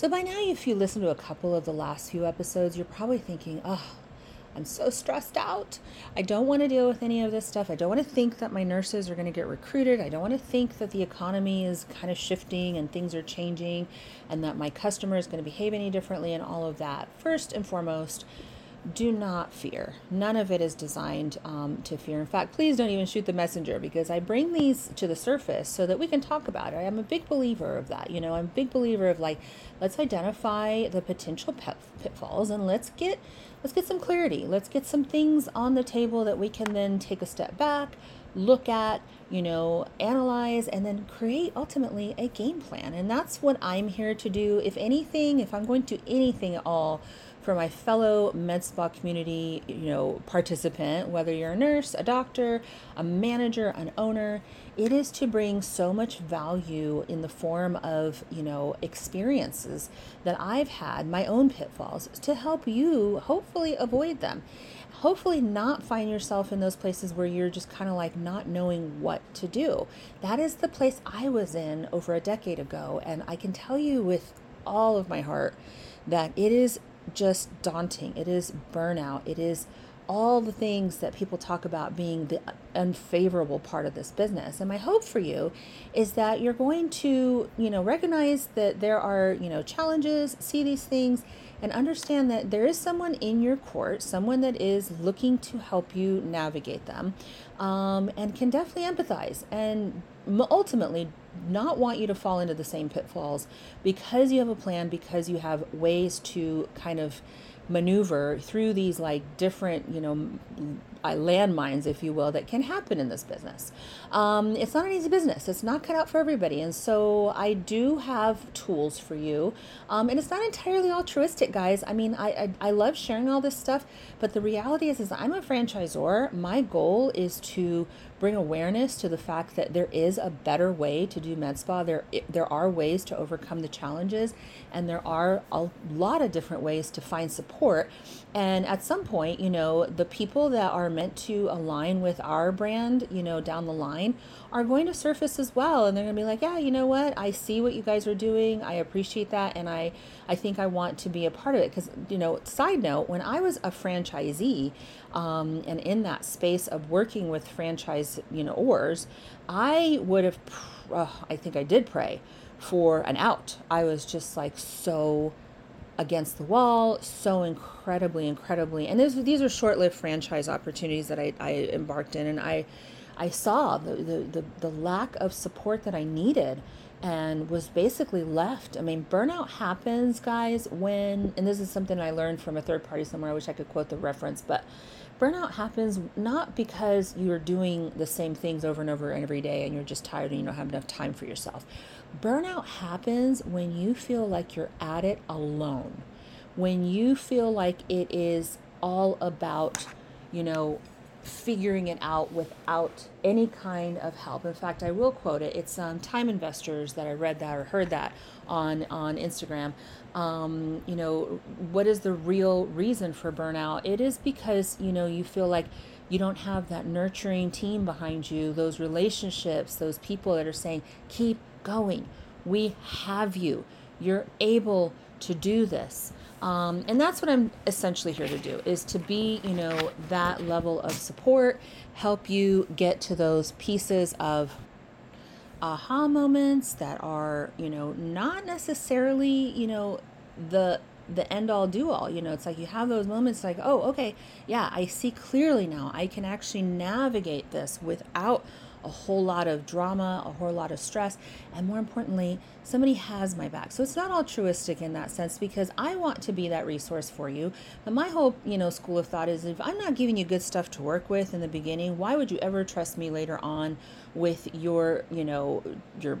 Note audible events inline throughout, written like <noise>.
So by now, if you listen to a couple of the last few episodes, you're probably thinking, oh, I'm so stressed out. I don't want to deal with any of this stuff. I don't want to think that my nurses are going to get recruited. I don't want to think that the economy is kind of shifting and things are changing and that my customer is going to behave any differently and all of that. First and foremost, do not fear. None of it is designed um, to fear. In fact, please don't even shoot the messenger because I bring these to the surface so that we can talk about it. I'm a big believer of that. You know, I'm a big believer of like, let's identify the potential pitfalls and let's get let's get some clarity. Let's get some things on the table that we can then take a step back, look at, you know, analyze, and then create ultimately a game plan. And that's what I'm here to do. If anything, if I'm going to do anything at all for my fellow med spa community, you know, participant, whether you're a nurse, a doctor, a manager, an owner, it is to bring so much value in the form of, you know, experiences that I've had, my own pitfalls, to help you hopefully avoid them. Hopefully, not find yourself in those places where you're just kind of like not knowing what to do. That is the place I was in over a decade ago. And I can tell you with all of my heart that it is just daunting. It is burnout. It is all the things that people talk about being the unfavorable part of this business. And my hope for you is that you're going to, you know, recognize that there are, you know, challenges, see these things and understand that there is someone in your court, someone that is looking to help you navigate them um, and can definitely empathize and ultimately not want you to fall into the same pitfalls because you have a plan, because you have ways to kind of maneuver through these like different, you know, landmines, if you will, that can happen in this business. Um, it's not an easy business. It's not cut out for everybody. And so I do have tools for you. Um, and it's not entirely altruistic, guys. I mean, I, I, I love sharing all this stuff, but the reality is, is I'm a franchisor. My goal is to bring awareness to the fact that there is a better way to do med spa. There, there are ways to overcome the challenges, and there are a lot of different ways to find support. And at some point, you know, the people that are meant to align with our brand, you know, down the line are going to surface as well. And they're going to be like, yeah, you know what? I see what you guys are doing. I appreciate that. And I, I think I want to be a part of it. Because, you know, side note, when I was a franchisee um, and in that space of working with franchise, you know, ors, I would have, uh, I think I did pray for an out. I was just like so against the wall so incredibly incredibly and this, these are short-lived franchise opportunities that I, I embarked in and i i saw the, the, the, the lack of support that i needed and was basically left. I mean burnout happens guys when and this is something i learned from a third party somewhere i wish i could quote the reference but burnout happens not because you're doing the same things over and over and every day and you're just tired and you don't have enough time for yourself Burnout happens when you feel like you're at it alone, when you feel like it is all about, you know, figuring it out without any kind of help. In fact, I will quote it. It's um, Time Investors that I read that or heard that on on Instagram. Um, you know, what is the real reason for burnout? It is because you know you feel like you don't have that nurturing team behind you, those relationships, those people that are saying, keep going. We have you. You're able to do this. Um, and that's what I'm essentially here to do is to be, you know, that level of support, help you get to those pieces of aha moments that are, you know, not necessarily, you know, the the end all do all. You know, it's like you have those moments like, oh, okay, yeah, I see clearly now. I can actually navigate this without a whole lot of drama, a whole lot of stress, and more importantly, somebody has my back. So it's not altruistic in that sense because I want to be that resource for you. But my whole, you know, school of thought is if I'm not giving you good stuff to work with in the beginning, why would you ever trust me later on with your, you know, your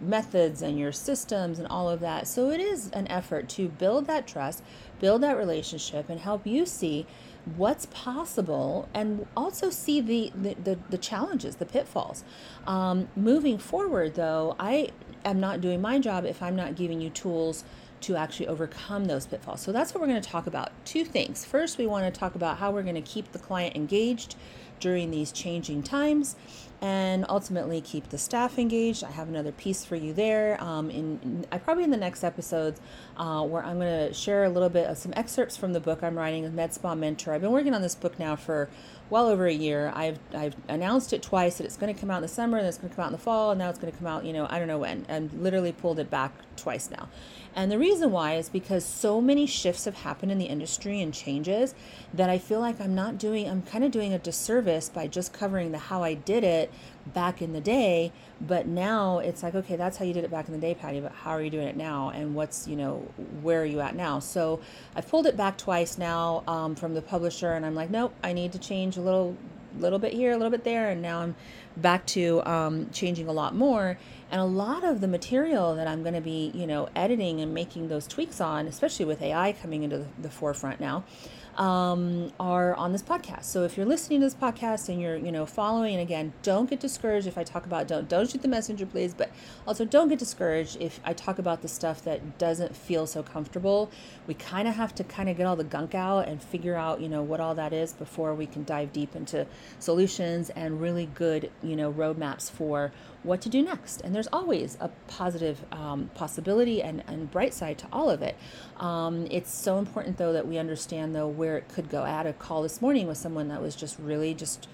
methods and your systems and all of that? So it is an effort to build that trust, build that relationship and help you see what's possible and also see the the, the, the challenges the pitfalls um, moving forward though i am not doing my job if i'm not giving you tools to actually overcome those pitfalls. So that's what we're going to talk about. Two things. First, we want to talk about how we're going to keep the client engaged during these changing times and ultimately keep the staff engaged. I have another piece for you there. Um, in I probably in the next episodes uh, where I'm going to share a little bit of some excerpts from the book I'm writing, Med Spa Mentor. I've been working on this book now for well over a year. I've I've announced it twice that it's going to come out in the summer, and it's going to come out in the fall, and now it's going to come out. You know, I don't know when, and literally pulled it back twice now. And the reason why is because so many shifts have happened in the industry and changes that I feel like I'm not doing, I'm kind of doing a disservice by just covering the how I did it back in the day. But now it's like, okay, that's how you did it back in the day, Patty, but how are you doing it now? And what's, you know, where are you at now? So I've pulled it back twice now um, from the publisher, and I'm like, nope, I need to change a little little bit here, a little bit there, and now I'm back to um, changing a lot more. And a lot of the material that I'm going to be, you know, editing and making those tweaks on, especially with AI coming into the, the forefront now, um, are on this podcast. So if you're listening to this podcast and you're, you know, following, again, don't get discouraged if I talk about don't don't shoot the messenger, please. But also don't get discouraged if I talk about the stuff that doesn't feel so comfortable. We kind of have to kind of get all the gunk out and figure out, you know, what all that is before we can dive deep into solutions and really good, you know, roadmaps for what to do next. And there's always a positive um, possibility and, and bright side to all of it. Um, it's so important, though, that we understand, though, where it could go. I had a call this morning with someone that was just really just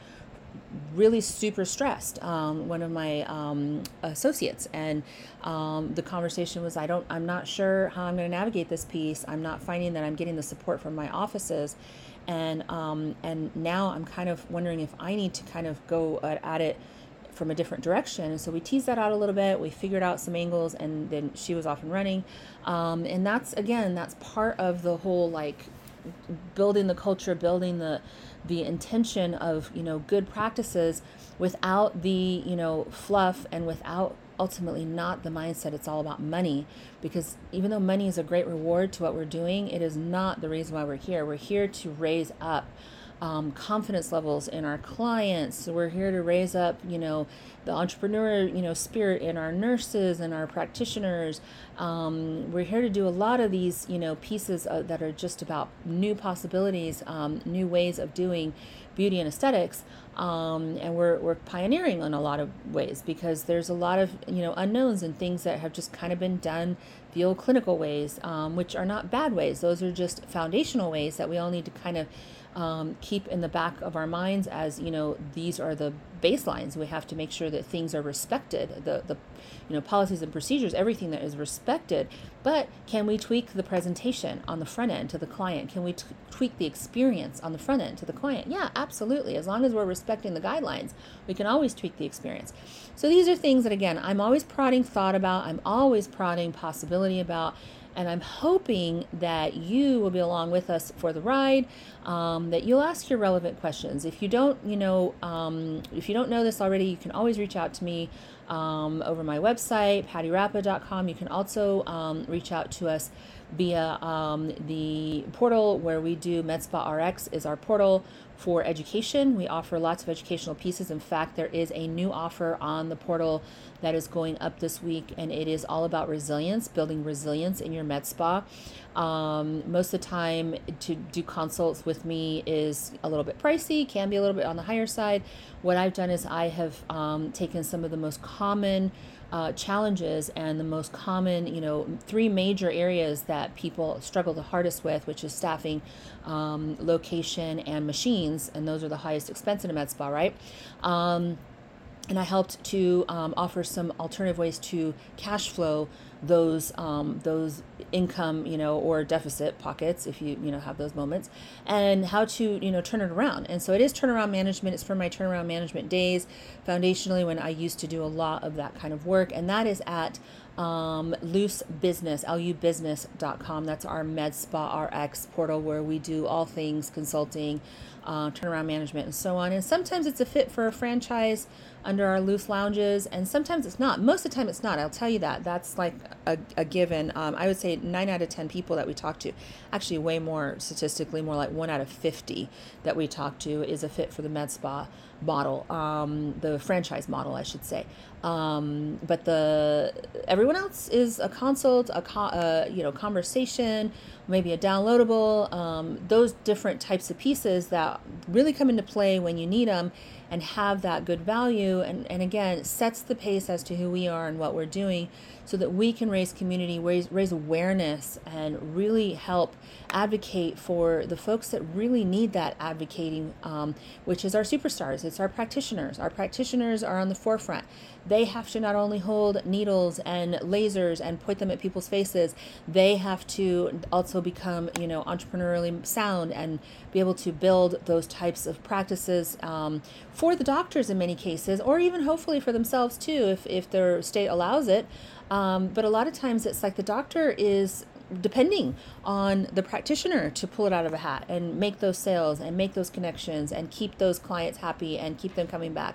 really super stressed um, one of my um, associates and um, the conversation was i don't i'm not sure how i'm going to navigate this piece i'm not finding that i'm getting the support from my offices and um, and now i'm kind of wondering if i need to kind of go at, at it from a different direction. And so we teased that out a little bit. We figured out some angles, and then she was off and running. Um, and that's again, that's part of the whole like building the culture, building the the intention of you know good practices without the you know fluff and without ultimately not the mindset it's all about money because even though money is a great reward to what we're doing it is not the reason why we're here we're here to raise up um, confidence levels in our clients. We're here to raise up, you know, the entrepreneur, you know, spirit in our nurses and our practitioners. Um, we're here to do a lot of these, you know, pieces uh, that are just about new possibilities, um, new ways of doing beauty and aesthetics. Um, and we're, we're pioneering in a lot of ways because there's a lot of you know unknowns and things that have just kind of been done the old clinical ways um, which are not bad ways those are just foundational ways that we all need to kind of um, keep in the back of our minds as you know these are the baselines. We have to make sure that things are respected. The the you know policies and procedures everything that is respected. But can we tweak the presentation on the front end to the client? Can we t- tweak the experience on the front end to the client? Yeah absolutely. As long as we're respecting the guidelines we can always tweak the experience. So these are things that again i'm always prodding thought about. I'm always prodding possibility about and I'm hoping that you will be along with us for the ride, um, that you'll ask your relevant questions. If you don't, you know, um, if you don't know this already, you can always reach out to me um, over my website, pattyrappa.com. You can also um, reach out to us via um, the portal where we do MedSpa RX is our portal for education. We offer lots of educational pieces. In fact, there is a new offer on the portal that is going up this week, and it is all about resilience, building resilience in your med spa. Um, most of the time, to do consults with me is a little bit pricey, can be a little bit on the higher side. What I've done is I have um, taken some of the most common uh, challenges and the most common, you know, three major areas that people struggle the hardest with, which is staffing, um, location, and machines, and those are the highest expense in a med spa, right? Um, and I helped to um, offer some alternative ways to cash flow those um, those income you know or deficit pockets if you you know have those moments and how to you know turn it around. And so it is turnaround management. It's from my turnaround management days. Foundationally when I used to do a lot of that kind of work and that is at um, Luz business luzbusiness.com that's our med spa rx portal where we do all things consulting uh, turnaround management and so on. And sometimes it's a fit for a franchise under our Luz lounges and sometimes it's not most of the time it's not i'll tell you that that's like a, a given. Um, I would say nine out of 10 people that we talk to, actually, way more statistically, more like one out of 50 that we talk to is a fit for the med spa model, um, the franchise model, I should say. Um, but the everyone else is a consult, a, co- uh, you know conversation, maybe a downloadable. Um, those different types of pieces that really come into play when you need them and have that good value and, and again sets the pace as to who we are and what we're doing so that we can raise community raise, raise awareness and really help advocate for the folks that really need that advocating um, which is our superstars. It's our practitioners. Our practitioners are on the forefront. They have to not only hold needles and lasers and point them at people's faces they have to also become you know entrepreneurially sound and be able to build those types of practices um, for the doctors in many cases or even hopefully for themselves too if, if their state allows it um, but a lot of times it's like the doctor is depending on the practitioner to pull it out of a hat and make those sales and make those connections and keep those clients happy and keep them coming back.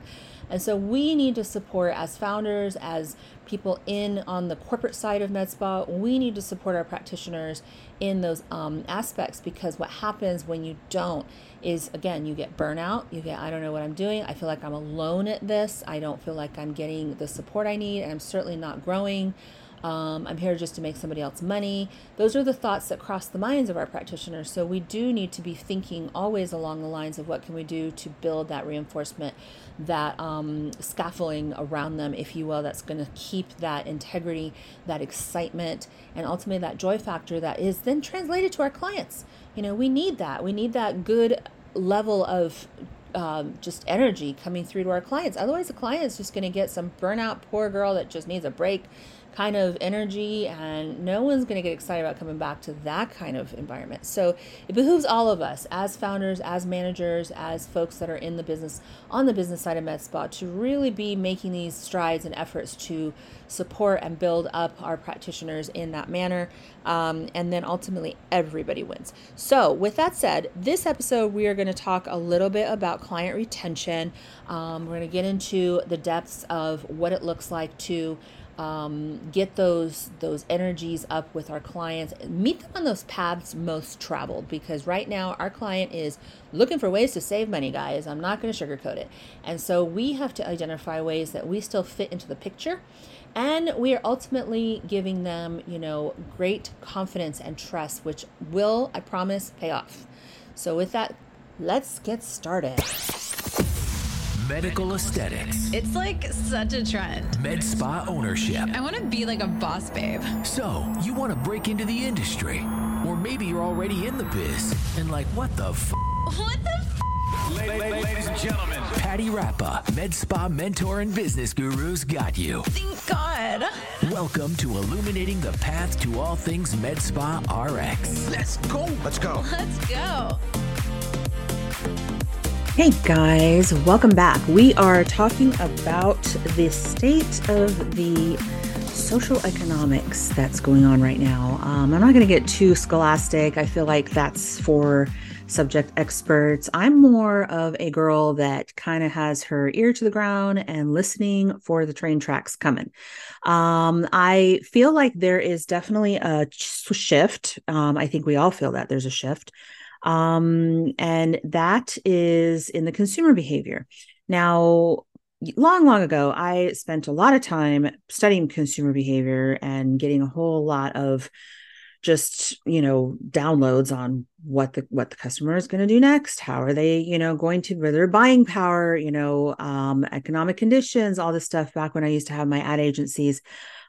And so we need to support as founders, as people in on the corporate side of MedSpa, we need to support our practitioners in those um, aspects because what happens when you don't is again, you get burnout, you get, I don't know what I'm doing, I feel like I'm alone at this, I don't feel like I'm getting the support I need, and I'm certainly not growing. Um, I'm here just to make somebody else money. Those are the thoughts that cross the minds of our practitioners. So we do need to be thinking always along the lines of what can we do to build that reinforcement, that um, scaffolding around them, if you will, that's going to keep that integrity, that excitement, and ultimately that joy factor that is then translated to our clients. You know, we need that. We need that good level of um, just energy coming through to our clients. Otherwise, the client is just going to get some burnout, poor girl that just needs a break kind of energy, and no one's going to get excited about coming back to that kind of environment. So it behooves all of us as founders, as managers, as folks that are in the business, on the business side of MedSpa, to really be making these strides and efforts to support and build up our practitioners in that manner. Um, and then ultimately, everybody wins. So, with that said, this episode we are going to talk a little bit about client retention. Um, we're going to get into the depths of what it looks like to um, get those those energies up with our clients meet them on those paths most traveled because right now our client is looking for ways to save money guys. I'm not going to sugarcoat it. And so we have to identify ways that we still fit into the picture and we are ultimately giving them you know great confidence and trust which will i promise pay off. So with that let's get started medical aesthetics, It's like such a trend. med spa ownership. I want to be like a boss babe. So, you want to break into the industry? Or maybe you're already in the biz and like, what the f? What the f? Ladies and gentlemen, Patty Rappa, med spa mentor and business gurus got you. Thank God. Welcome to illuminating the path to all things med spa RX. Let's go. Let's go. Let's go. Hey guys, welcome back. We are talking about the state of the social economics that's going on right now. Um, I'm not going to get too scholastic. I feel like that's for subject experts. I'm more of a girl that kind of has her ear to the ground and listening for the train tracks coming. Um, I feel like there is definitely a shift. Um, I think we all feel that there's a shift um, and that is in the consumer behavior. Now, long, long ago, I spent a lot of time studying consumer behavior and getting a whole lot of just you know downloads on what the what the customer is going to do next how are they you know going to their buying power you know um, economic conditions all this stuff back when i used to have my ad agencies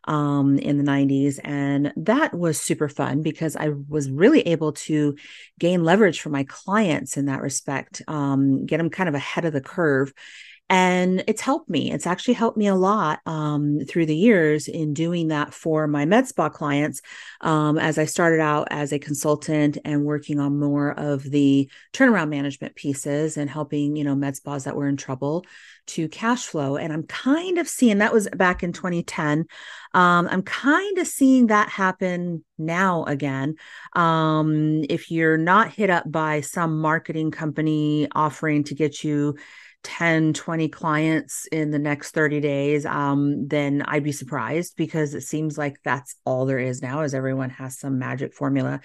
um, in the 90s. And that was super fun because I was really able to gain leverage for my clients in that respect, um, get them kind of ahead of the curve. And it's helped me. It's actually helped me a lot um, through the years in doing that for my med spa clients. Um, as I started out as a consultant and working on more of the turnaround management pieces and helping, you know, med spas that were in trouble to cash flow. And I'm kind of seeing that was back in 2010. Um, I'm kind of seeing that happen now again. Um, if you're not hit up by some marketing company offering to get you 10, 20 clients in the next 30 days, um, then I'd be surprised because it seems like that's all there is now is everyone has some magic formula.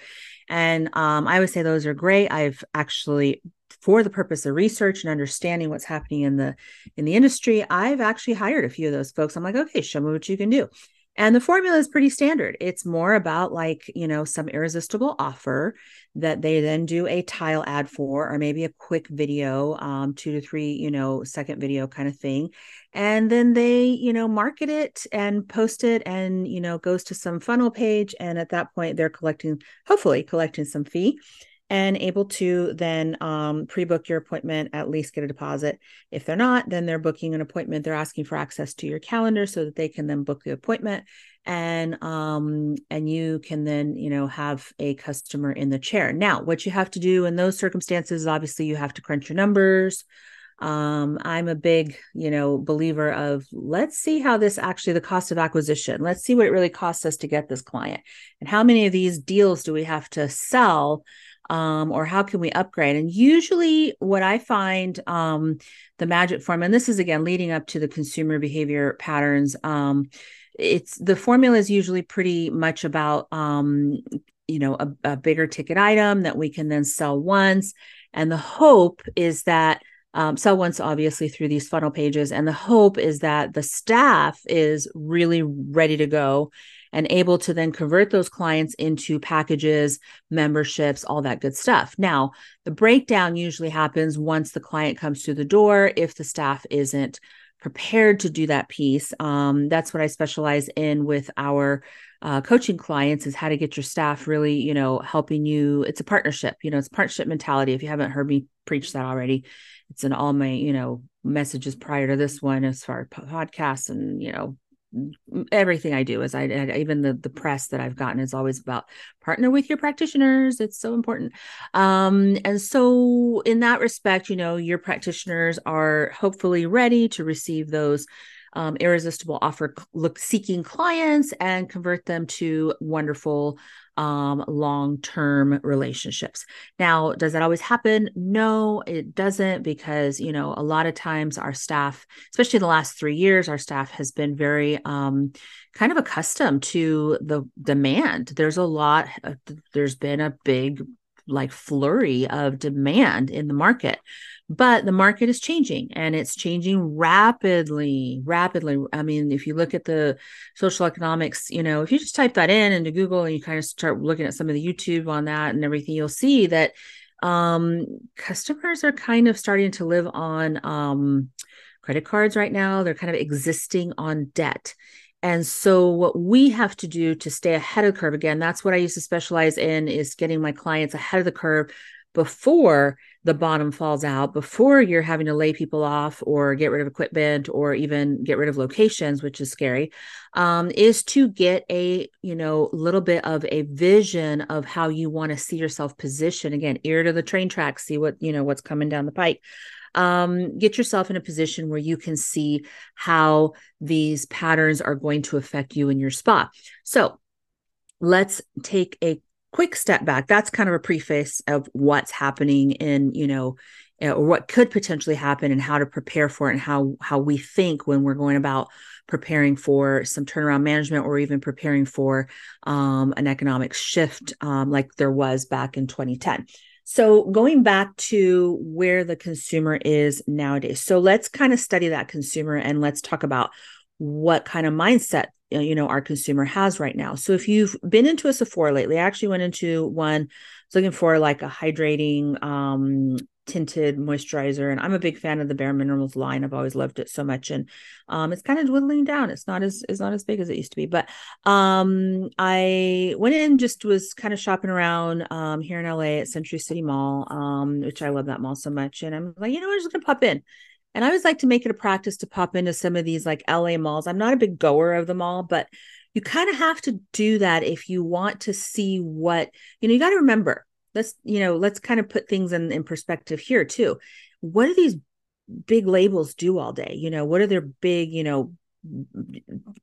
And um, I would say those are great. I've actually for the purpose of research and understanding what's happening in the in the industry, I've actually hired a few of those folks. I'm like, okay, show me what you can do. And the formula is pretty standard. It's more about like, you know, some irresistible offer that they then do a tile ad for, or maybe a quick video, um, two to three, you know, second video kind of thing. And then they, you know, market it and post it and, you know, goes to some funnel page. And at that point, they're collecting, hopefully collecting some fee and able to then um, pre-book your appointment at least get a deposit. If they're not then they're booking an appointment. They're asking for access to your calendar so that they can then book the appointment. And um and you can then you know have a customer in the chair. Now what you have to do in those circumstances obviously you have to crunch your numbers. Um i'm a big you know believer of let's see how this actually the cost of acquisition. Let's see what it really costs us to get this client. And how many of these deals do we have to sell um, or how can we upgrade? And usually, what I find um, the magic formula, and this is again leading up to the consumer behavior patterns. Um, it's the formula is usually pretty much about um, you know a, a bigger ticket item that we can then sell once, and the hope is that um, sell once obviously through these funnel pages and the hope is that the staff is really ready to go and able to then convert those clients into packages, memberships, all that good stuff. Now, the breakdown usually happens once the client comes through the door if the staff isn't prepared to do that piece. Um, that's what I specialize in with our uh, coaching clients is how to get your staff really, you know, helping you. It's a partnership, you know, it's partnership mentality. If you haven't heard me preach that already, it's in all my, you know, messages prior to this one as far as podcasts and, you know, everything I do is I, I, even the the press that I've gotten is always about partner with your practitioners. It's so important. Um, and so in that respect, you know, your practitioners are hopefully ready to receive those um, irresistible offer look seeking clients and convert them to wonderful um, long term relationships. Now, does that always happen? No, it doesn't, because, you know, a lot of times our staff, especially the last three years, our staff has been very um, kind of accustomed to the demand. There's a lot, of, there's been a big like flurry of demand in the market. But the market is changing and it's changing rapidly rapidly. I mean if you look at the social economics you know if you just type that in into google and you kind of start looking at some of the youtube on that and everything you'll see that um, customers are kind of starting to live on um, credit cards right now. They're kind of existing on debt and so what we have to do to stay ahead of the curve again that's what i used to specialize in is getting my clients ahead of the curve before the bottom falls out before you're having to lay people off or get rid of equipment or even get rid of locations which is scary um, is to get a you know little bit of a vision of how you want to see yourself position again ear to the train track see what you know what's coming down the pike um, get yourself in a position where you can see how these patterns are going to affect you in your spa. So let's take a quick step back. That's kind of a preface of what's happening in you know uh, or what could potentially happen and how to prepare for it and how how we think when we're going about preparing for some turnaround management or even preparing for um, an economic shift um, like there was back in 2010 so going back to where the consumer is nowadays so let's kind of study that consumer and let's talk about what kind of mindset uh, you know our consumer has right now. So if you've been into a Sephora lately, I actually went into one looking for like a hydrating um tinted moisturizer and i'm a big fan of the bare minerals line. I've always loved it so much and um it's kind of dwindling down. It's not as it's not as big as it used to be but um i went in just was kind of shopping around um here in la at century city mall um which i love that mall so much and i'm like you know i'm just gonna pop in. And I always like to make it a practice to pop into some of these like LA malls. I'm not a big goer of the mall, but you kind of have to do that if you want to see what, you know, you got to remember, let's, you know, let's kind of put things in, in perspective here too. What do these big labels do all day? You know, what are their big, you know,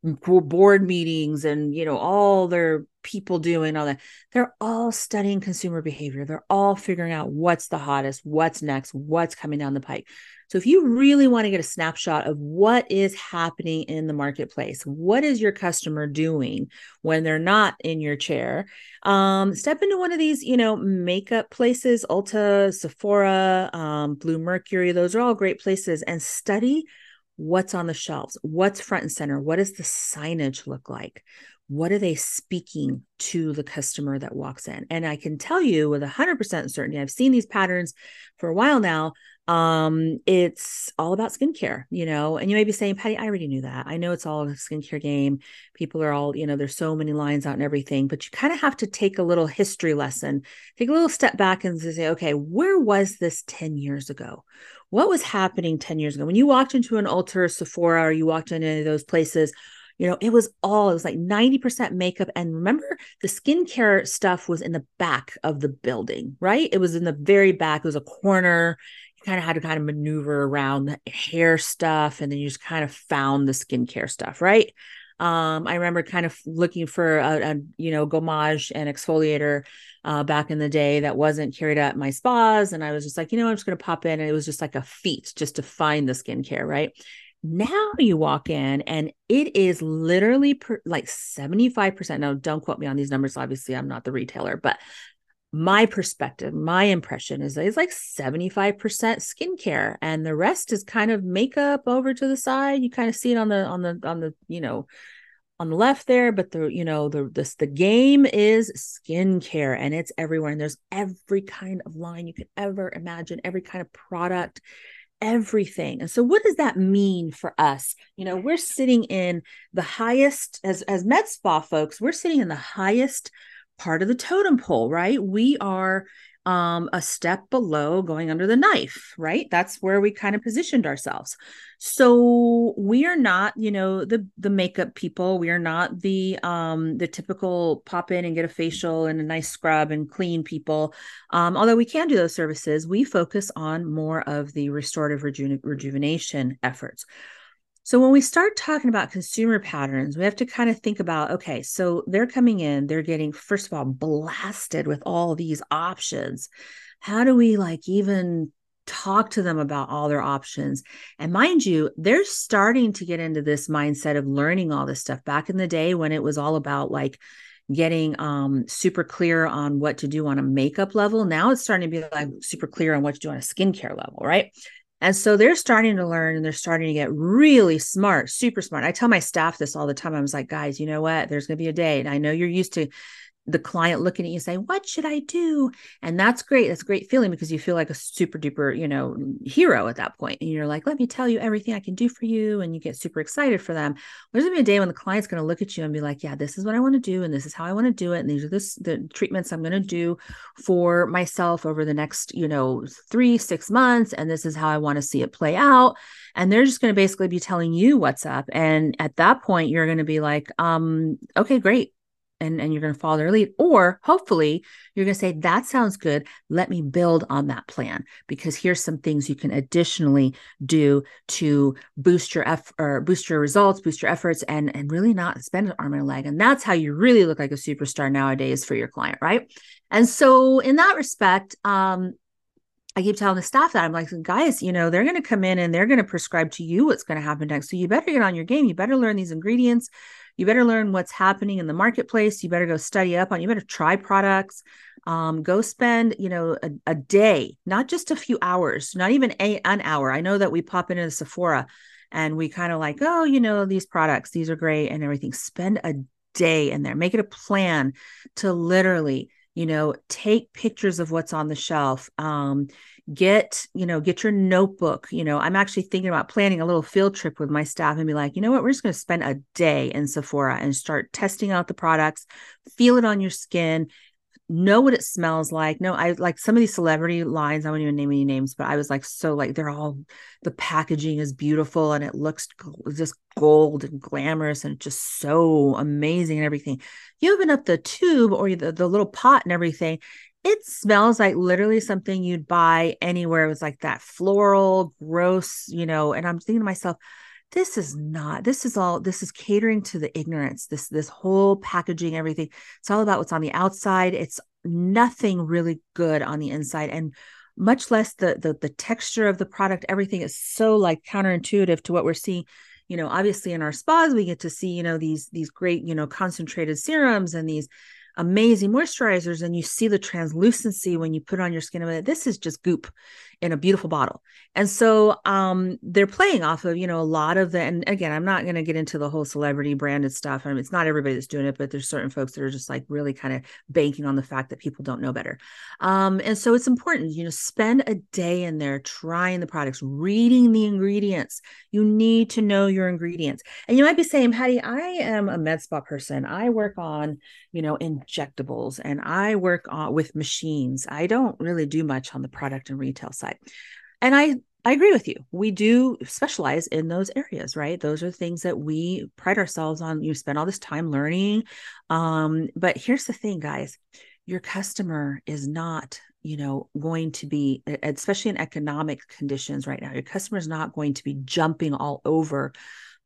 board meetings and you know all their people doing all that they're all studying consumer behavior they're all figuring out what's the hottest what's next what's coming down the pike so if you really want to get a snapshot of what is happening in the marketplace what is your customer doing when they're not in your chair? Um, step into one of these you know makeup places ulta sephora um, bluemercury those are all great places and study what's on the shelves what's front and center what does the signage look like what are they speaking to the customer that walks in? And i can tell you with 100% certainty i've seen these patterns for a while now. Um it's all about skincare you know and you may be saying patty i already knew that. I know it's all a skincare game. People are all you know there's so many lines out and everything but you kind of have to take a little history lesson take a little step back and say okay where was this 10 years ago? What was happening 10 years ago? When you walked into an Ulta or Sephora or you walked into any of those places you know it was all it was like 90% makeup and remember the skincare stuff was in the back of the building right? It was in the very back it was a corner. You kind of had to kind of maneuver around the hair stuff and then you just kind of found the skincare stuff right? Um, I remember kind of looking for a, a you know gommage and exfoliator uh, back in the day that wasn't carried at my spas, and I was just like, you know, I'm just going to pop in, and it was just like a feat just to find the skincare, right? Now you walk in and it is literally per, like 75%. Now, don't quote me on these numbers. Obviously, I'm not the retailer, but my perspective, my impression is that it's like 75% skincare and the rest is kind of makeup over to the side. You kind of see it on the on the on the, you know, on the left there, but the you know, the this the game is skincare and it's everywhere. And there's every kind of line you could ever imagine, every kind of product, everything. And so what does that mean for us? You know, we're sitting in the highest as as med spa folks, we're sitting in the highest part of the totem pole, right? We are um, a step below going under the knife, right? That's where we kind of positioned ourselves. So we are not, you know, the the makeup people. We are not the um the typical pop in and get a facial and a nice scrub and clean people. Um, although we can do those services, we focus on more of the restorative reju- rejuvenation efforts. So when we start talking about consumer patterns, we have to kind of think about okay, so they're coming in, they're getting first of all blasted with all these options. How do we like even talk to them about all their options? And mind you, they're starting to get into this mindset of learning all this stuff. Back in the day when it was all about like getting um super clear on what to do on a makeup level, now it's starting to be like super clear on what to do on a skincare level, right? And so they're starting to learn and they're starting to get really smart, super smart. I tell my staff this all the time. I was like, guys, you know what? There's going to be a day. And I know you're used to the client looking at you saying, What should I do? And that's great. That's a great feeling because you feel like a super duper, you know, hero at that point. And you're like, Let me tell you everything I can do for you. And you get super excited for them. There's gonna be a day when the client's gonna look at you and be like, Yeah, this is what I want to do, and this is how I want to do it. And these are this the treatments I'm gonna do for myself over the next, you know, three, six months. And this is how I want to see it play out. And they're just gonna basically be telling you what's up. And at that point, you're gonna be like, um, okay, great and, and you're going to follow their lead. Or hopefully you're going to say, that sounds good. Let me build on that plan because here's some things you can additionally do to boost your eff- or boost your results, boost your efforts, and, and really not spend an arm and a leg. And that's how you really look like a superstar nowadays for your client, right? And so in that respect, um, I keep telling the staff that I'm like, guys, you know, they're going to come in and they're going to prescribe to you what's going to happen next. So you better get on your game. You better learn these ingredients you better learn what's happening in the marketplace. You better go study up on you better try products. Um, go spend you know a, a, day not just a few hours not even a, an hour. I know that we pop into the sephora and we kind of like oh you know these products these are great and everything. Spend a day in there. Make it a plan to literally you know take pictures of what's on the shelf. Um, get you know get your notebook you know i'm actually thinking about planning a little field trip with my staff and be like you know what we're just going to spend a day in sephora and start testing out the products feel it on your skin know what it smells like. No, I like some of these celebrity lines. I won't even name any names, but I was like, so like they're all the packaging is beautiful and it looks just gold and glamorous and just so amazing and everything. You open up the tube or the, the little pot and everything. It smells like literally something you'd buy anywhere. It was like that floral, gross, you know. And I'm thinking to myself, this is not this is all this is catering to the ignorance this this whole packaging everything it's all about what's on the outside it's nothing really good on the inside and much less the the, the texture of the product everything is so like counterintuitive to what we're seeing you know obviously in our spas we get to see you know these these great you know concentrated serums and these amazing moisturizers and you see the translucency when you put on your skin this is just goop in a beautiful bottle. And so um they're playing off of you know a lot of the and again i'm not going to get into the whole celebrity branded stuff. I mean it's not everybody that's doing it but there's certain folks that are just like really kind of banking on the fact that people don't know better. Um and so it's important you know spend a day in there trying the products reading the ingredients. You need to know your ingredients. And you might be saying patty i am a med spa person. I work on you know injectables and i work on with machines. I don't really do much on the product and retail side and I I agree with you. We do specialize in those areas, right? Those are things that we pride ourselves on. You spend all this time learning. Um, but here's the thing, guys your customer is not, you know, going to be, especially in economic conditions right now, your customer is not going to be jumping all over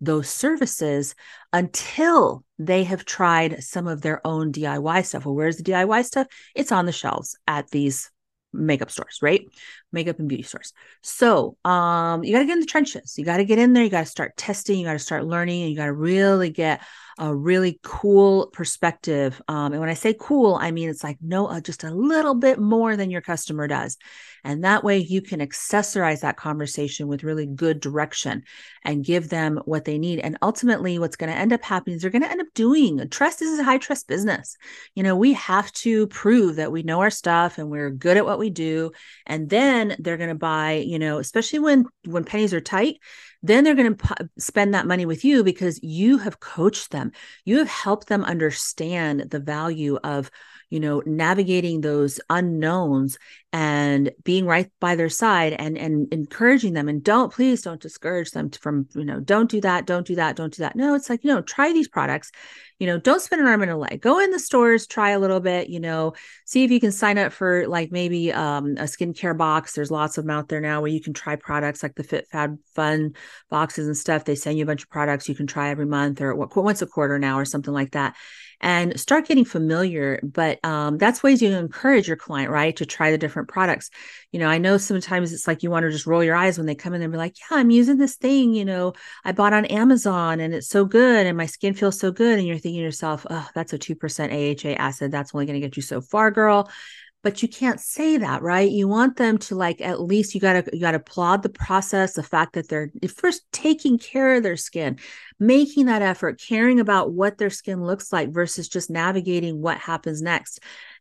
those services until they have tried some of their own DIY stuff. Well, where's the DIY stuff? It's on the shelves at these makeup stores, right? Makeup and beauty stores. So um, you got to get in the trenches. You got to get in there. You got to start testing. You got to start learning, and you got to really get a really cool perspective. Um, and when I say cool, I mean it's like no, uh, just a little bit more than your customer does. And that way you can accessorize that conversation with really good direction and give them what they need. And ultimately, what's going to end up happening is they're going to end up doing trust is a high trust business. You know, we have to prove that we know our stuff and we're good at what we do. And then they're going to buy, you know, especially when when pennies are tight, then they're going to p- spend that money with you because you have coached them you have helped them understand the value of you know navigating those unknowns and being right by their side and and encouraging them and don't please don't discourage them from you know don't do that don't do that don't do that. No it's like you know try these products. You know don't spend an arm and a leg. Go in the stores try a little bit you know see if you can sign up for like maybe um, a skincare box. There's lots of them out there now where you can try products like the fit fab fun boxes and stuff. They send you a bunch of products you can try every month or what once a quarter now or something like that and start getting familiar. But um, that's ways you encourage your client, right, to try the different products. You know, I know sometimes it's like you want to just roll your eyes when they come in and be like, yeah, I'm using this thing, you know, I bought on Amazon and it's so good and my skin feels so good. And you're thinking to yourself, oh, that's a 2% AHA acid. That's only going to get you so far, girl but you can't say that right? You want them to like at least you got to you got to applaud the process the fact that they're eh, first taking care of their skin making that effort caring about what their skin looks like versus just navigating what happens next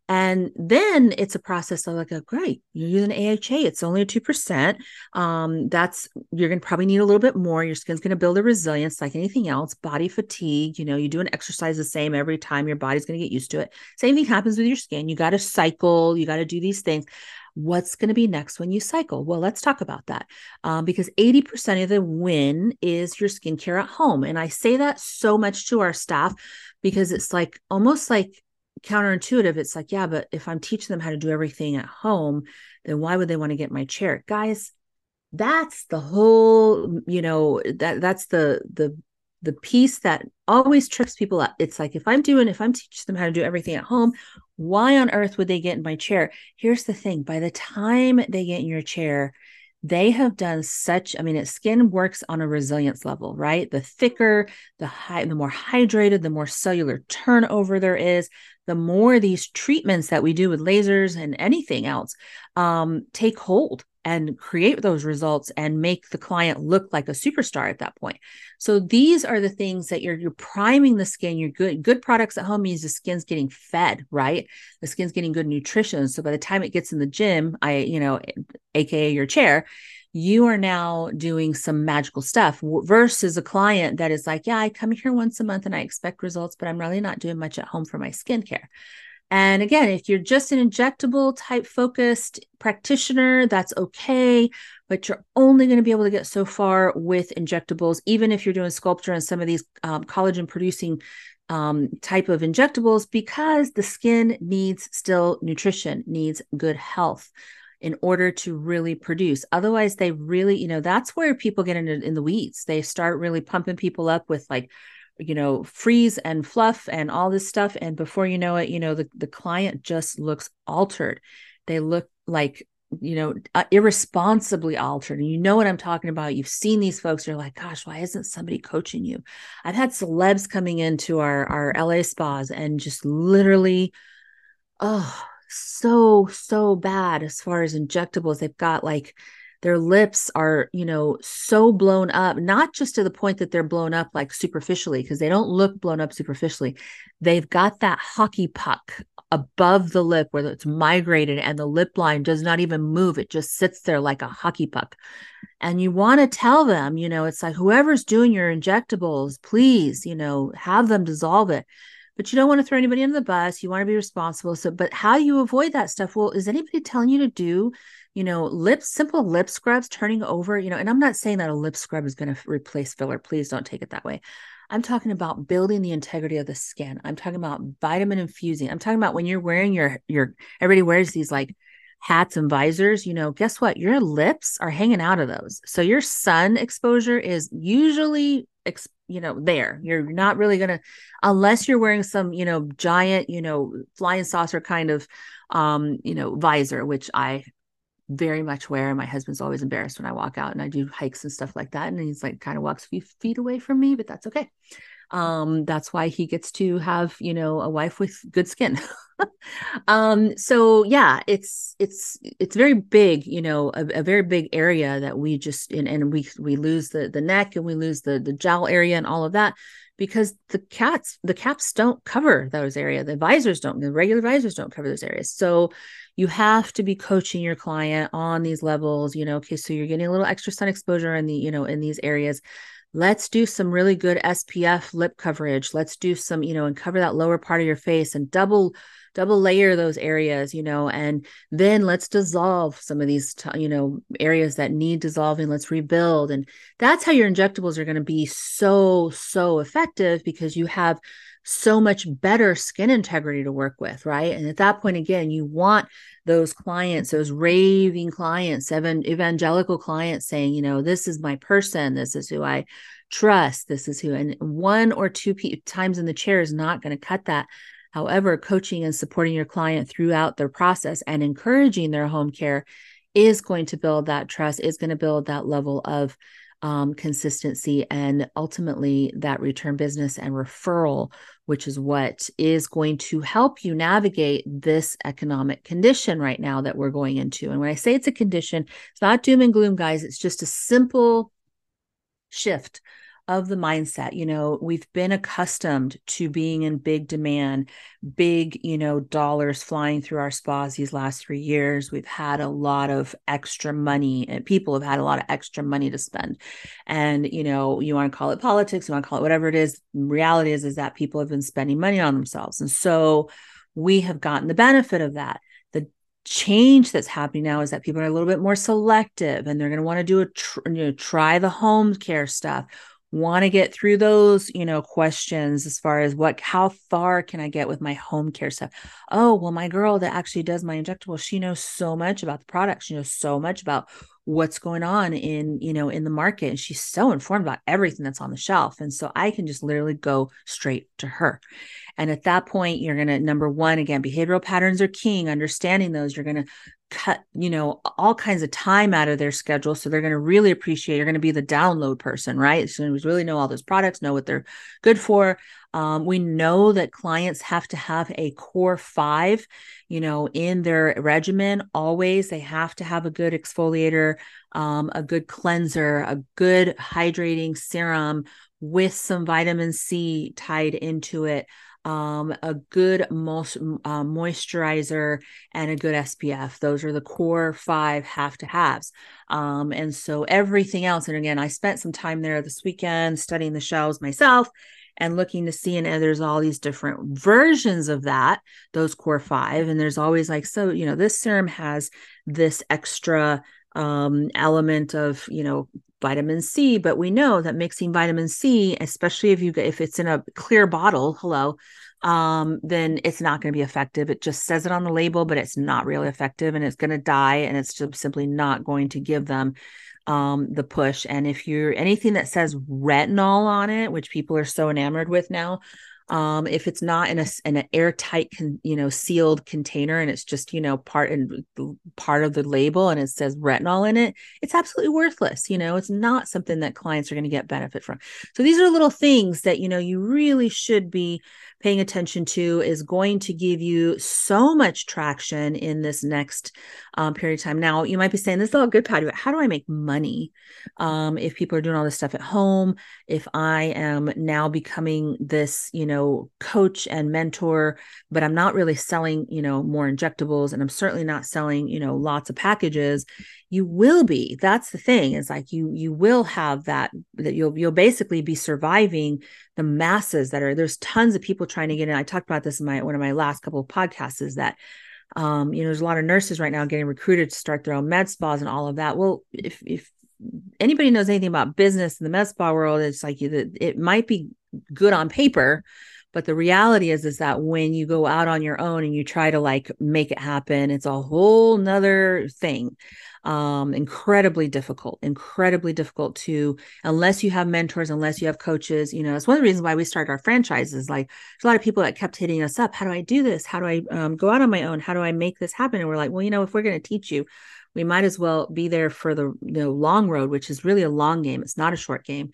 and then it's a process of like, oh, great, you're using AHA. It's only a 2%. Um, that's, you're going to probably need a little bit more. Your skin's going to build a resilience like anything else, body fatigue. You know, you do an exercise the same every time, your body's going to get used to it. Same thing happens with your skin. You got to cycle, you got to do these things what's going to be next when you cycle? Well, let's talk about that um, because 80% of the win is your skincare at home. And I say that so much to our staff because it's like almost like counterintuitive. It's like, yeah, but if I'm teaching them how to do everything at home, then why would they want to get my chair? Guys, that's the whole, you know, that that's the the the piece that always trips people up. It's like if I'm doing, if I'm teaching them how to do everything at home, why on earth would they get in my chair? Here's the thing by the time they get in your chair, they have done such i mean it, skin works on a resilience level right the thicker the high the more hydrated the more cellular turnover there is the more these treatments that we do with lasers and anything else um, take hold and create those results and make the client look like a superstar at that point. So these are the things that you're you're priming the skin. You're good good products at home means the skin's getting fed, right? The skin's getting good nutrition. So by the time it gets in the gym, I you know, aka your chair, you are now doing some magical stuff versus a client that is like, yeah, I come here once a month and I expect results, but I'm really not doing much at home for my skincare. And again, if you're just an injectable type focused practitioner, that's okay, but you're only going to be able to get so far with injectables, even if you're doing Sculptra and some of these um, collagen producing um, type of injectables, because the skin needs still nutrition, needs good health in order to really produce. Otherwise, they really, you know, that's where people get into in the weeds. They start really pumping people up with like, you know, freeze and fluff and all this stuff. And before you know it, you know, the, the client just looks altered. They look like you know, uh, irresponsibly altered. And you know what I'm talking about. You've seen these folks. You're like, gosh, why isn't somebody coaching you? I've had celebs coming into our our LA spas and just literally, oh, so so bad as far as injectables. They've got like their lips are you know so blown up not just to the point that they're blown up like superficially because they don't look blown up superficially they've got that hockey puck above the lip where it's migrated and the lip line does not even move. It just sits there like a hockey puck. And you want to tell them, you know, it's like whoever's doing your injectables, please, you know, have them dissolve it. But you don't want to throw anybody under the bus. You want to be responsible. So, but how you avoid that stuff? Well, is anybody telling you to do, you know, lips, simple lip scrubs, turning over, you know, and I'm not saying that a lip scrub is going to replace filler. Please don't take it that way. I'm talking about building the integrity of the skin. I'm talking about vitamin infusing. I'm talking about when you're wearing your your everybody wears these like hats and visors, you know, guess what? Your lips are hanging out of those. So your sun exposure is usually you know there. You're not really going to unless you're wearing some, you know, giant, you know, flying saucer kind of um, you know, visor, which I very much wear. My husband's always embarrassed when I walk out and I do hikes and stuff like that. And he's like kind of walks a few feet away from me, but that's okay. Um, that's why he gets to have, you know, a wife with good skin. <laughs> um, so yeah, it's it's it's very big, you know, a, a very big area that we just and, and we we lose the the neck and we lose the the jowl area and all of that because the cats the caps don't cover those areas the visors don't the regular visors don't cover those areas so you have to be coaching your client on these levels you know okay so you're getting a little extra sun exposure in the you know in these areas let's do some really good spf lip coverage. Let's do some you know and cover that lower part of your face and double double layer those areas you know and then let's dissolve some of these you know areas that need dissolving. Let's rebuild. And that's how your injectables are going to be so so effective because you have so much better skin integrity to work with, right? And at that point, again, you want those clients, those raving clients, evan- evangelical clients saying, you know, this is my person, this is who I trust, this is who, and one or two times in the chair is not going to cut that. However, coaching and supporting your client throughout their process and encouraging their home care is going to build that trust, is going to build that level of um, consistency and ultimately that return business and referral, which is what is going to help you navigate this economic condition right now that we're going into. And when I say it's a condition, it's not doom and gloom, guys, it's just a simple shift of the mindset. You know, we've been accustomed to being in big demand, big, you know, dollars flying through our spas these last three years. We've had a lot of extra money and people have had a lot of extra money to spend. And, you know, you want to call it politics, you want to call it whatever it is. reality is, is that people have been spending money on themselves. And so we have gotten the benefit of that The change that's happening now is that people are a little bit more selective and they're going to want to do a tr- you know try the home care stuff want to get through those you know questions as far as what how far can i get with my home care stuff? Oh well my girl that actually does my injectable she knows so much about the product. She knows so much about what's going on in you know in the market and she's so informed about everything that's on the shelf and so i can just literally go straight to her. And at that point you're going to number one again behavioral patterns are king understanding those you're going to cut you know all kinds of time out of their schedule so they're going to really appreciate you're going to be the download person right? So we really know all those products know what they're good for um, we know that clients have to have a core five you know in their regimen always they have to have a good exfoliator um, a good cleanser a good hydrating serum with some vitamin c tied into it um, a good uh, moisturizer, and a good SPF. Those are the core five have to haves. Um, and so everything else, and again, I spent some time there this weekend studying the shelves myself and looking to see and there's all these different versions of that those core five and there's always like so you know this serum has this extra um element of you know vitamin C, but we know that mixing vitamin C, especially if you if it's in a clear bottle, hello, um, then it's not going to be effective. It just says it on the label, but it's not really effective and it's going to die and it's just simply not going to give them um, the push. And if you're anything that says retinol on it, which people are so enamored with now, um, if it's not in a in an airtight con, you know sealed container and it's just you know part and part of the label and it says retinol in it it's absolutely worthless you know it's not something that clients are going to get benefit from so these are little things that you know you really should be paying attention to is going to give you so much traction in this next um, period of time. Now, you might be saying, This is all good, Patty, but how do I make money um, if people are doing all this stuff at home? If I am now becoming this, you know, coach and mentor, but I'm not really selling, you know, more injectables and I'm certainly not selling, you know, lots of packages. You will be. That's the thing is like you you will have that that you'll you'll basically be surviving the masses that are there's tons of people trying to get in. I talked about this in my one of my last couple of podcasts is that um you know there's a lot of nurses right now getting recruited to start their own med spas and all of that. Well if if anybody knows anything about business in the med spa world it's like it might be good on paper but the reality is is that when you go out on your own and you try to like make it happen it's a whole nother thing um, incredibly difficult, incredibly difficult to, unless you have mentors, unless you have coaches. You know, it's one of the reasons why we started our franchises. Like, there's a lot of people that kept hitting us up. How do I do this? How do I um, go out on my own? How do I make this happen? And we're like, well, you know, if we're going to teach you, we might as well be there for the you know, long road, which is really a long game. It's not a short game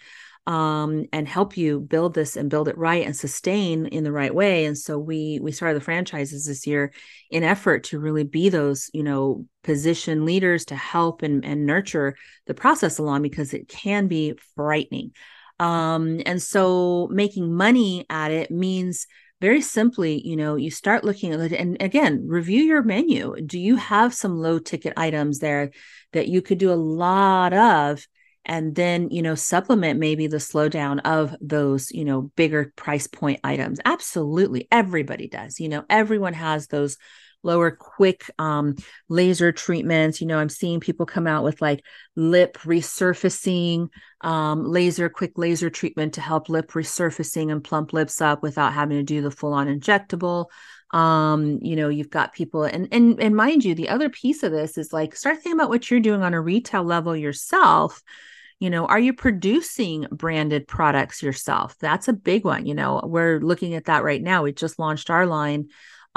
um, and help you build this and build it right and sustain in the right way. And so we we started the franchises this year in effort to really be those you know position leaders to help and, and nurture the process along because it can be frightening. Um, and so making money at it means very simply, you know, you start looking at it and again, review your menu. Do you have some low ticket items there that you could do a lot of and then you know supplement maybe the slowdown of those you know bigger price point items? Absolutely. Everybody does. You know everyone has those lower quick um, laser treatments. You know i'm seeing people come out with like lip resurfacing um, laser quick laser treatment to help lip resurfacing and plump lips up without having to do the full on injectable. Um you know you've got people and and and mind you the other piece of this is like start thinking about what you're doing on a retail level yourself. You know are you producing branded products yourself? That's a big one. You know we're looking at that right now. We just launched our line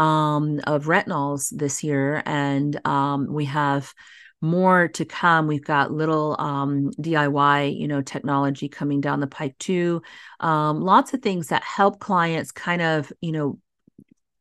um, of retinols this year. And um, we have more to come. We've got little um, diy you know technology coming down the pike too. Um, lots of things that help clients kind of you know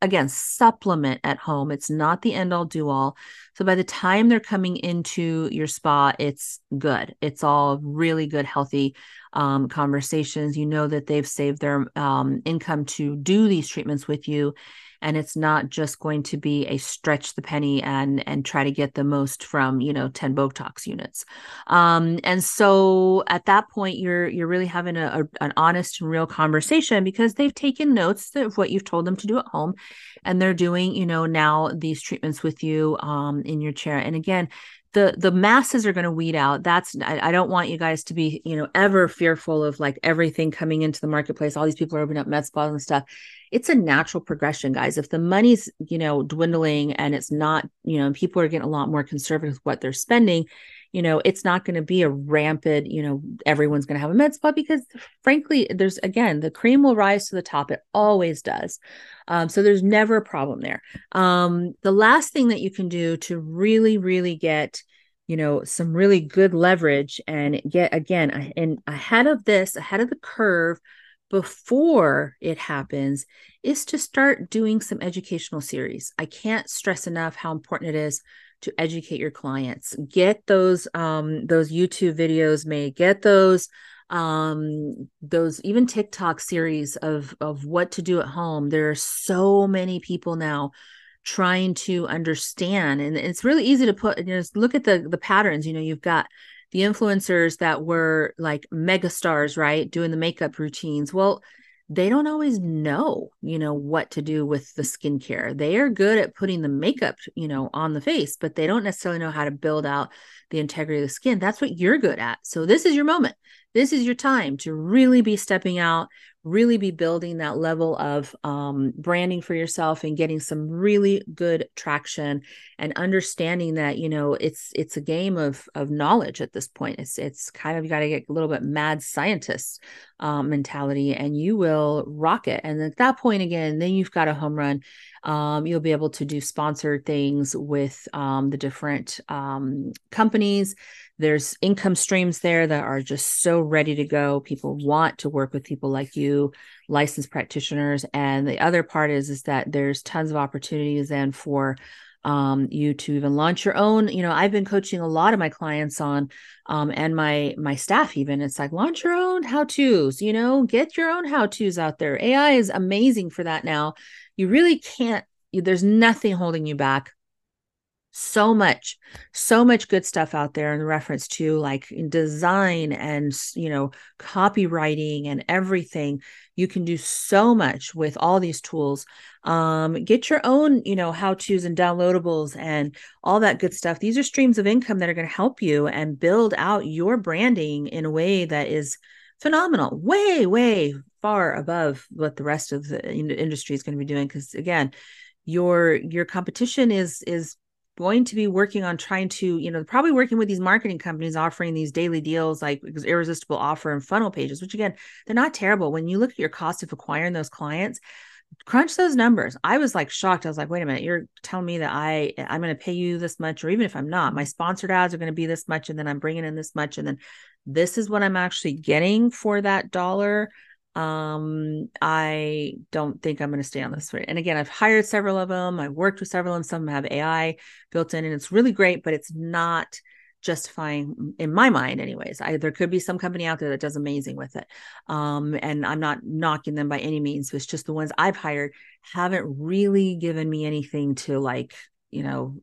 again supplement at home. It's not the end all do all. So by the time they're coming into your spa it's good. It's all really good healthy um, conversations. You know that they've saved their um, income to do these treatments with you and it's not just going to be a stretch the penny and and try to get the most from you know 10 botox units. Um, and so at that point you're you're really having a, a, an honest and real conversation because they've taken notes of what you've told them to do at home. And they're doing you know now these treatments with you um, in your chair. And again the the masses are going to weed out. That's I, I, don't want you guys to be you know ever fearful of like everything coming into the marketplace all these people are opening up med spas and stuff. It's a natural progression guys. If the money's you know dwindling and it's not you know people are getting a lot more conservative with what they're spending you know it's not going to be a rampant you know everyone's going to have a med spa because frankly there's again the cream will rise to the top. It always does. Um, so there's never a problem there. Um, the last thing that you can do to really really get you know some really good leverage and get again and ahead of this ahead of the curve before it happens is to start doing some educational series. I can't stress enough how important it is to educate your clients. Get those um those youtube videos made. Get those um those even tiktok series of of what to do at home. There are so many people now trying to understand and it's really easy to put you know look at the the patterns. You know you've got the influencers that were like mega stars right doing the makeup routines. Well they don't always know, you know, what to do with the skincare. They are good at putting the makeup, you know, on the face, but they don't necessarily know how to build out the integrity of the skin. That's what you're good at. So this is your moment. This is your time to really be stepping out, really be building that level of um, branding for yourself and getting some really good traction and understanding that you know it's it's a game of of knowledge at this point it's it's kind of you got to get a little bit mad scientist um, mentality and you will rock it and at that point again then you've got a home run um, you'll be able to do sponsored things with um, the different um, companies. There's income streams there that are just so ready to go. People want to work with people like you licensed practitioners. And the other part is is that there's tons of opportunities then for um, you to even launch your own you know i've been coaching a lot of my clients on um, and my my staff even it's like launch your own how to's you know get your own how to's out there. Ai is amazing for that now. You really can't there's nothing holding you back so much so much good stuff out there in reference to like design and you know copywriting and everything. You can do so much with all these tools. Um, get your own you know how to's and downloadables and all that good stuff. These are streams of income that are going to help you and build out your branding in a way that is phenomenal way way far above what the rest of the industry is going to be doing because again your your competition is is going to be working on trying to, you know, probably working with these marketing companies offering these daily deals like irresistible offer and funnel pages, which again, they're not terrible. When you look at your cost of acquiring those clients, crunch those numbers. I was like shocked. I was like, wait a minute, you're telling me that I I'm going to pay you this much, or even if I'm not, my sponsored ads are going to be this much, and then I'm bringing in this much, and then this is what I'm actually getting for that dollar um i don't think i'm going to stay on this and again i've hired several of them i've worked with several of them some have ai built in and it's really great but it's not justifying in my mind anyways. I, there could be some company out there that does amazing with it. Um and i'm not knocking them by any means it's just the ones i've hired haven't really given me anything to like you know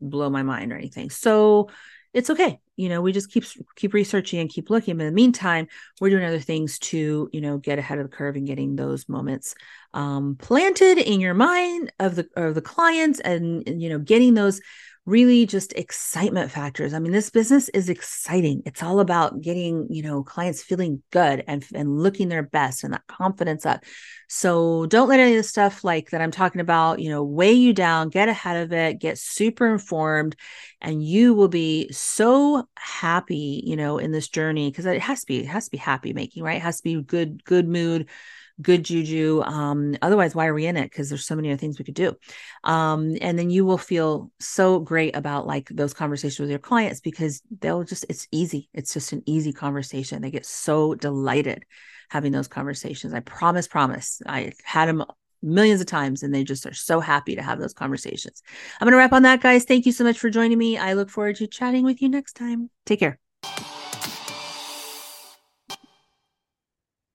blow my mind or anything. So it's okay. You know we just keep keep researching and keep looking. But in the meantime we're doing other things to you know get ahead of the curve and getting those moments um, planted in your mind of the of the clients and, and you know getting those really just excitement factors. I mean, this business is exciting. It's all about getting, you know, clients feeling good and, and looking their best and that confidence up. So don't let any of the stuff like that I'm talking about, you know, weigh you down, get ahead of it, get super informed, and you will be so happy, you know, in this journey because it has to be, it has to be happy making, right? It has to be good, good mood, good juju. Um, otherwise, why are we in it? Because there's so many other things we could do. Um, and then you will feel so great about like those conversations with your clients because they'll just, it's easy. It's just an easy conversation. They get so delighted having those conversations. I promise, promise. I had them millions of times and they just are so happy to have those conversations. I'm going to wrap on that, guys. Thank you so much for joining me. I look forward to chatting with you next time. Take care.